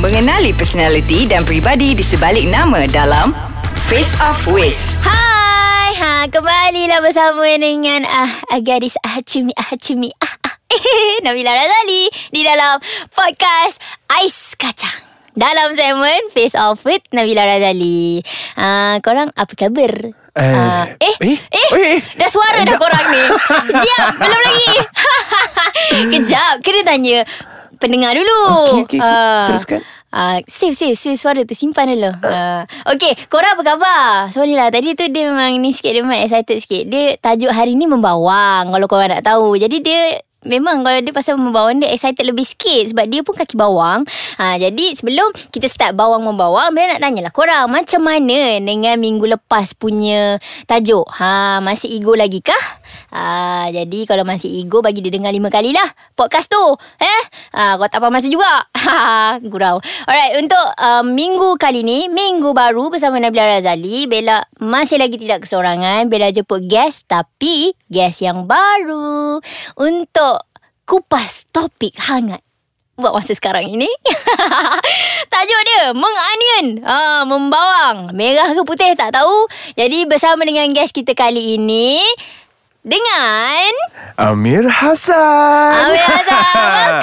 Mengenali personaliti dan pribadi di sebalik nama dalam Face Off With. Hai, ha kembali lah bersama dengan ah, ah gadis ah cumi ah cumi ah, ah. Nabila Razali di dalam podcast Ais Kacang. Dalam segmen Face Off with Nabila Razali. Ah, korang apa khabar? Eh, Ah, eh, eh, eh, eh, dah suara dah korang ni. Diam, belum lagi. Kejap, kena tanya pendengar dulu. Okey, okey, okey. Ah. Teruskan. Uh, save, save, save suara tu Simpan dulu uh, Okay Korang apa khabar Sorry lah Tadi tu dia memang Ni sikit dia memang excited sikit Dia tajuk hari ni Membawang Kalau korang nak tahu Jadi dia Memang kalau dia pasal membawang Dia excited lebih sikit Sebab dia pun kaki bawang. Ha, Jadi sebelum Kita start bawang membawang Bila nak tanyalah Korang macam mana Dengan minggu lepas punya Tajuk? Ha, Masih ego lagi kah? Ha, Jadi kalau masih ego Bagi dia dengar lima kali lah Podcast tu. Eh? Ha, Kau tak apa masa juga? Gurau. Alright Untuk um, minggu kali ni Minggu baru Bersama Nabila Razali Bella masih lagi tidak kesorangan Bella jemput guest Tapi Guest yang baru Untuk Kupas topik hangat buat masa sekarang ini. Tajuk dia Mengonion. Ha, membawang. Merah ke putih tak tahu. Jadi bersama dengan guest kita kali ini dengan Amir Hassan. Amir Hassan.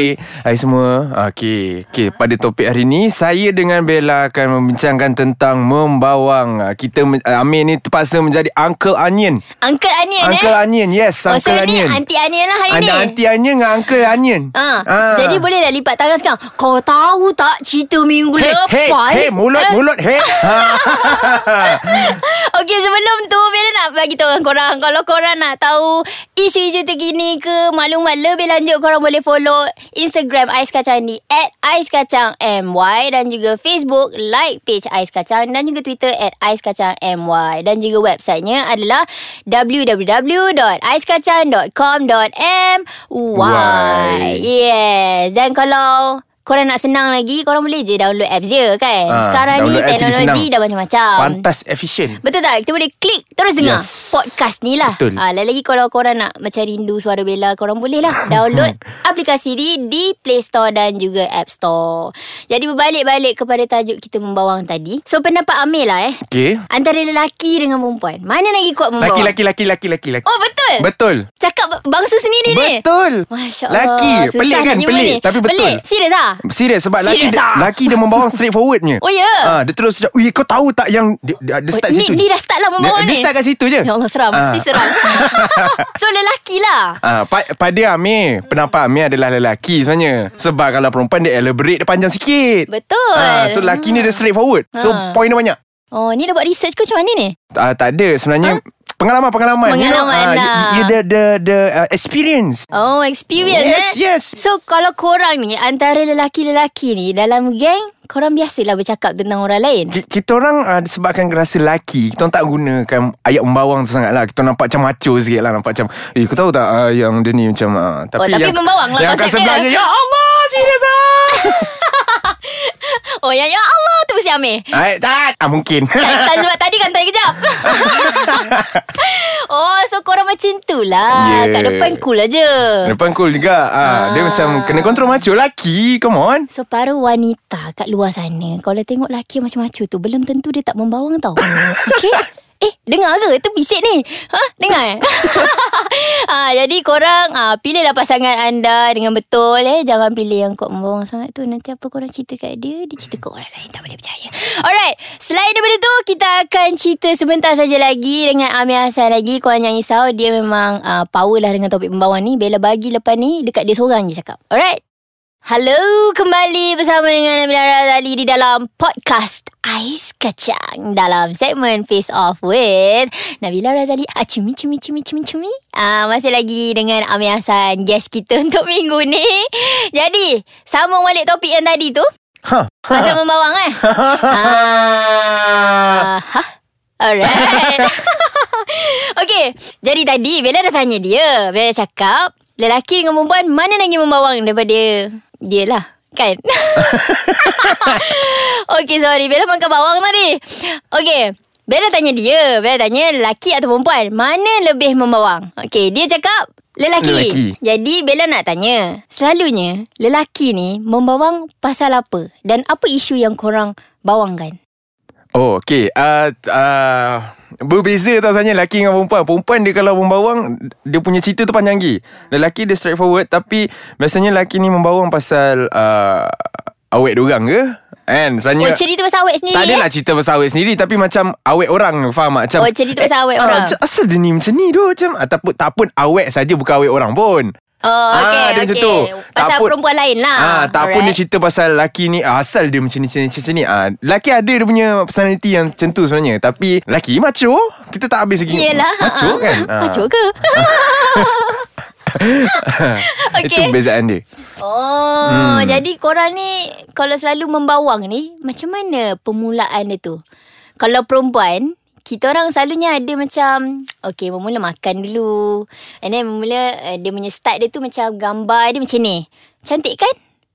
Hai. Hai semua. Okey, okey pada topik hari ni saya dengan Bella akan membincangkan tentang membawang. Ah, Kita ah, Amir ni terpaksa menjadi Uncle Onion. Uncle Onion Uncle eh. Onion. Yes, Oh, so Uncle ni Onion. Aunty Onion lah hari ni. Ada Aunty Onion dengan Uncle Onion. Ha, Ah. Jadi boleh lah lipat tangan sekarang Kau tahu tak Cerita minggu Hey, hey, lepas hey, mulut, Eh, mulut, hey. Okey sebelum tu Bella nak bagi tahu dengan korang Kalau korang nak tahu Isu-isu terkini ke Maklumat lebih lanjut Korang boleh follow Instagram Ais Kacang ni At Ais Kacang MY Dan juga Facebook Like page Ais Kacang Dan juga Twitter At Ais Kacang MY Dan juga websitenya adalah www.aiskacang.com.my Yes Dan kalau Korang nak senang lagi Korang boleh je download apps je kan Ah, Sekarang ni teknologi dah macam-macam Pantas efisien. Betul tak? Kita boleh klik terus dengar Yes. podcast ni lah. Betul. Ha, lagi kalau korang nak macam rindu suara Bella, korang boleh lah download aplikasi ni di Play Store dan juga App Store. Jadi berbalik-balik kepada tajuk kita membawang tadi. So pendapat Amir lah eh. Okey. Antara lelaki dengan perempuan. Mana lagi kuat membawang? Laki, laki, laki, laki, laki, laki. Oh betul? Betul. Cakap bangsa sendiri ni. Betul. Masya Allah. Laki. Pelik kan? Pelik. ni. Tapi betul. Pelik. Serius ah? Serius sebab laki dia, ah? laki dia membawang straightforwardnya. Oh ya? Ah, dia terus "Ui, kau tahu tak yang dia, dia, dia start Oh, situ." ni dah start lah membawang ni. Dia start kat situ je. Ya Allah seram. Ah. Mesti seram. so lelaki lah. Ah, pa, pada Amir, pendapat Amir adalah lelaki sebenarnya. Sebab kalau perempuan dia elaborate dia panjang sikit. Betul. Ah, so lelaki ni dia straightforward. So Ah. point dia banyak. Oh, ni dah buat research ke macam mana ni? Ah, tak ada sebenarnya pengalaman-pengalaman. You know, Pengalaman ah, lah. you, the the the uh, experience. Oh, experience Yes, eh? yes. So, kalau korang ni, antara lelaki-lelaki ni, dalam geng, korang biasalah bercakap tentang orang lain. Ki- Kita orang uh, disebabkan rasa lelaki Kita orang tak gunakan ayat membawang tu sangat lah Kita nampak macam macho sikit lah Nampak macam Eh kau tahu tak uh, yang dia ni macam uh, Oh, tapi yang, membawang lah Yang kat sebelahnya Ya Allah serius ah Oh, yang ya Amir. Ay, tak ah, Mungkin Tak, tak sebab tadi kan tanya kejap. oh, so korang macam tu lah. Yeah. Kat depan cool aja. Depan cool juga ah, Dia Ah. macam Kena kontrol macho Laki Come on So para wanita kat luar sana Kalau tengok lelaki yang macam-macam tu Belum tentu dia tak membawang tau Okay Eh dengar ke? Tu bisik ni. Ha dengar eh? Ha, Jadi korang ha, Pilihlah pasangan anda Dengan betul eh. Jangan pilih yang kuat membawang sangat tu. Nanti apa korang cerita kat dia? Dia cerita kat orang lain. Tak boleh percaya. Alright. Selain daripada tu Kita akan cerita sebentar saja lagi Dengan Amir Hassan lagi. Korang jangan risau Dia memang uh, power lah dengan topik membawang ni. Bella bagi lepas ni Dekat dia seorang je cakap. Alright Hello, kembali bersama dengan Nabila Razali di dalam podcast Ais Kacang dalam segmen Face Off with Nabila Razali. Ah, cumi, cumi, cumi, cumi, cumi. Ah, masih lagi dengan Amir Hassan, guest kita untuk minggu ni. Jadi, sambung balik topik yang tadi tu. Ha, Pasal membawang eh. ah, ha. Alright. okay, jadi tadi Bella dah tanya dia. Bella cakap, lelaki dengan perempuan mana lagi membawang daripada dia lah. Kan? okay, sorry. Bella makan bawang tadi. Okay. Bella tanya dia. Bella tanya lelaki atau perempuan. Mana lebih membawang? Okay, dia cakap Lelaki. Lelaki. Jadi Bella nak tanya. Selalunya lelaki ni membawang pasal apa? Dan apa isu yang korang bawangkan? Oh okay uh, uh, Berbeza tau sebenarnya Lelaki dengan perempuan. Perempuan dia kalau membawang Dia punya cerita tu panjang lagi. Lelaki dia straightforward Tapi Biasanya lelaki ni membawang pasal uh, Awet dorang ke? Kan? Sebenarnya Oh cerita pasal awet sendiri Tak adalah eh? cerita pasal awet sendiri Tapi macam Awet orang Faham tak? Macam Oh, cerita pasal awet ah, orang. Asal dia ni macam ni tu Macam Ataupun tak pun Awet saja Bukan awet orang pun Oh Ah, okay, dia macam okay. tu. Tak Pasal pun- perempuan lain lah Ah, tak pun dia Alright. cerita pasal lelaki ni ah, asal dia macam ni macam ni macam ni. Ah, lelaki ada dia punya personality yang macam tu sebenarnya. Tapi lelaki macho. Kita tak habis lagi. Yelah Macho ah. kan? Ah. Macho ke? Itu okay. perbezaan dia. Oh, Hmm. jadi korang ni kalau selalu membawang ni, macam mana permulaan dia tu? Kalau perempuan, kita orang selalunya ada macam Okay mula makan dulu And then mula uh, Dia punya start dia tu Macam gambar dia macam ni Cantik kan?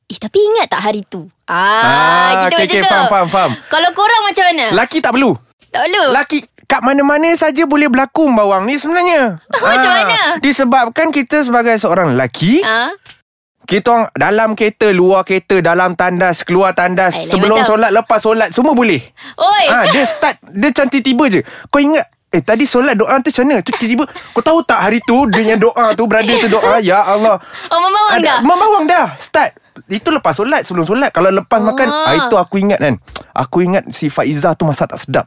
Eh tapi ingat tak hari tu? Ah, kita okay, macam okay, tu faham, faham, faham. Kalau korang macam mana? Lelaki tak perlu. tak perlu Lelaki kat mana-mana saja boleh berlaku bawang ni sebenarnya. Macam Ah, mana? Disebabkan kita sebagai seorang lelaki, Ah, kita orang dalam kereta, luar kereta, dalam tandas, keluar tandas, Ay, sebelum macam. solat, lepas solat, semua boleh. Oi. Ah, dia start Dia macam tiba-tiba je. Kau ingat? Eh tadi solat doa tu macam mana? Tu tiba-tiba Kau tahu tak hari tu Dia doa tu Brother tu doa? Ya Allah. Oh membawang dah? Membawang dah. Start. Itu lepas solat Sebelum solat. Kalau lepas Oh. makan ah, Itu aku ingat kan? Aku ingat si Faizah tu masak tak sedap.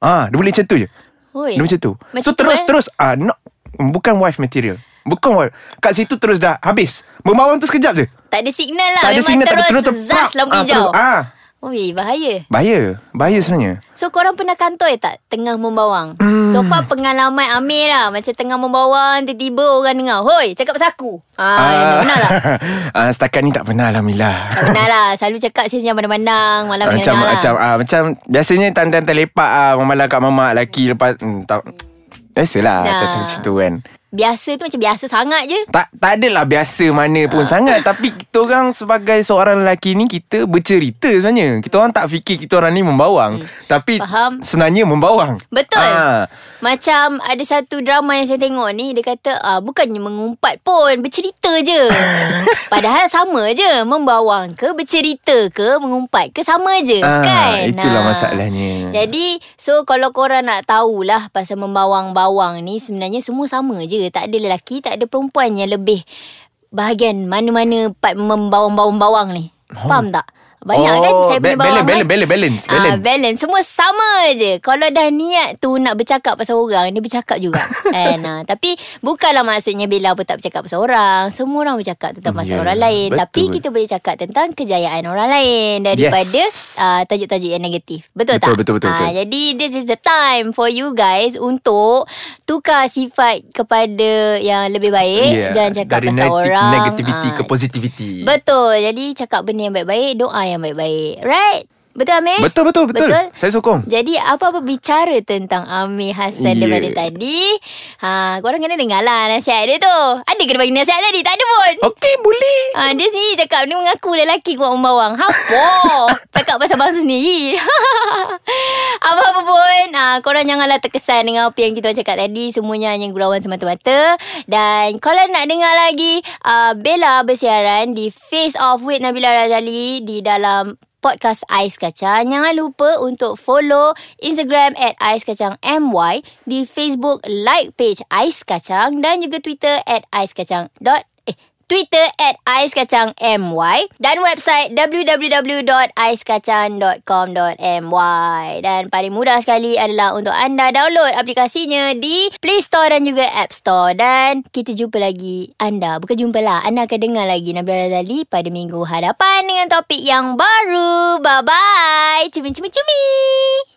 Ah, Dia boleh macam tu je. Oi. Dia macam tu. Macam So tu, terus eh? terus. Ah, no, Bukan wife material Bukan wife Kat situ terus dah habis. Membawang tu sekejap je. Tak ada signal lah. Tak ada Memang signal tak ada terus, terus zas lampu ah, hijau. terus, ah, Ui bahaya. Bahaya. Bahaya sebenarnya. So korang pernah kantoi tak? Tengah membawang. Hmm. So far pengalaman Amir lah. Macam tengah membawang Tiba-tiba orang dengar Hoi cakap pasal aku. Ah, ah. Pernah tak ah, Setakat ni tak pernah Alhamdulillah Tak pernah lah. Selalu cakap Saya jangan pandang-pandang. Malam macam dengar lah. macam ah, macam biasanya tan-tan terlepak ah memalah kat mamak lelaki lepas hmm, tak biasalah Nah. nah. situ kan. Biasa tu macam biasa sangat je Tak tak adalah biasa mana pun sangat tapi kita orang sebagai seorang lelaki ni kita bercerita sebenarnya. Kita orang tak fikir kita orang ni membawang tapi Hmm. Faham. sebenarnya membawang. Betul Ah. Macam ada satu drama yang saya tengok ni Dia kata ah, Bukannya mengumpat pun Bercerita je Padahal sama je Membawang ke Bercerita ke Mengumpat ke Sama je Ah, Kan itulah Ah. masalahnya. Jadi So kalau korang nak tahulah Pasal membawang-bawang ni Sebenarnya semua sama je Tak ada lelaki Tak ada perempuan yang lebih Bahagian mana-mana Part membawang-bawang ni Faham tak? Banyak oh, kan saya punya ba- bawang balance, kan? balance, balance, balance, Ah, balance. balance. Semua sama je. Kalau dah niat tu nak bercakap pasal orang, dia bercakap juga. kan? Ah, tapi bukanlah maksudnya Bella pun tak bercakap pasal orang. Semua orang bercakap tentang pasal Ya, orang lain. betul. Tapi kita boleh cakap tentang kejayaan orang lain daripada Yes. ah, tajuk-tajuk yang negatif. Betul, Betul, tak? betul, betul, Ah, betul. Jadi this is the time for you guys untuk tukar sifat kepada yang lebih baik. Yeah, Jangan cakap Ya, dari pasal negati- orang. negativity Ah, ke positivity. Betul. Jadi cakap benda yang baik-baik, doa yang baik-baik. Right? Betul Amir? Betul betul betul. Betul? Saya sokong. Jadi apa-apa bicara tentang Amir Hassan Yeah. daripada tadi ha, Korang kena dengar lah nasihat dia tu Ada ke dia bagi nasihat tadi? Tak ada pun Okey, boleh. ha, Dia sendiri cakap Dia mengaku lelaki kuat membawang Apa? cakap pasal bangsa sendiri Apa-apa pun ha, Korang janganlah terkesan Dengan apa yang kita cakap tadi Semuanya hanya gurauan semata-mata Dan kalau nak dengar lagi uh, Bella bersiaran Di Face Off with Nabila Razali Di dalam podcast Ais Kacang. Jangan lupa untuk follow Instagram at Ais Kacang MY, di Facebook like page Ais Kacang dan juga Twitter at Ais Kacang Twitter at Ais Kacang MY dan website www.aiskacang.com.my dan paling mudah sekali adalah untuk anda download aplikasinya di Play Store dan juga App Store. Dan kita jumpa lagi. Anda bukan jumpa lah. Anda akan dengar lagi Nabila Razali pada minggu hadapan dengan topik yang baru. Bye bye cumi cumi cumi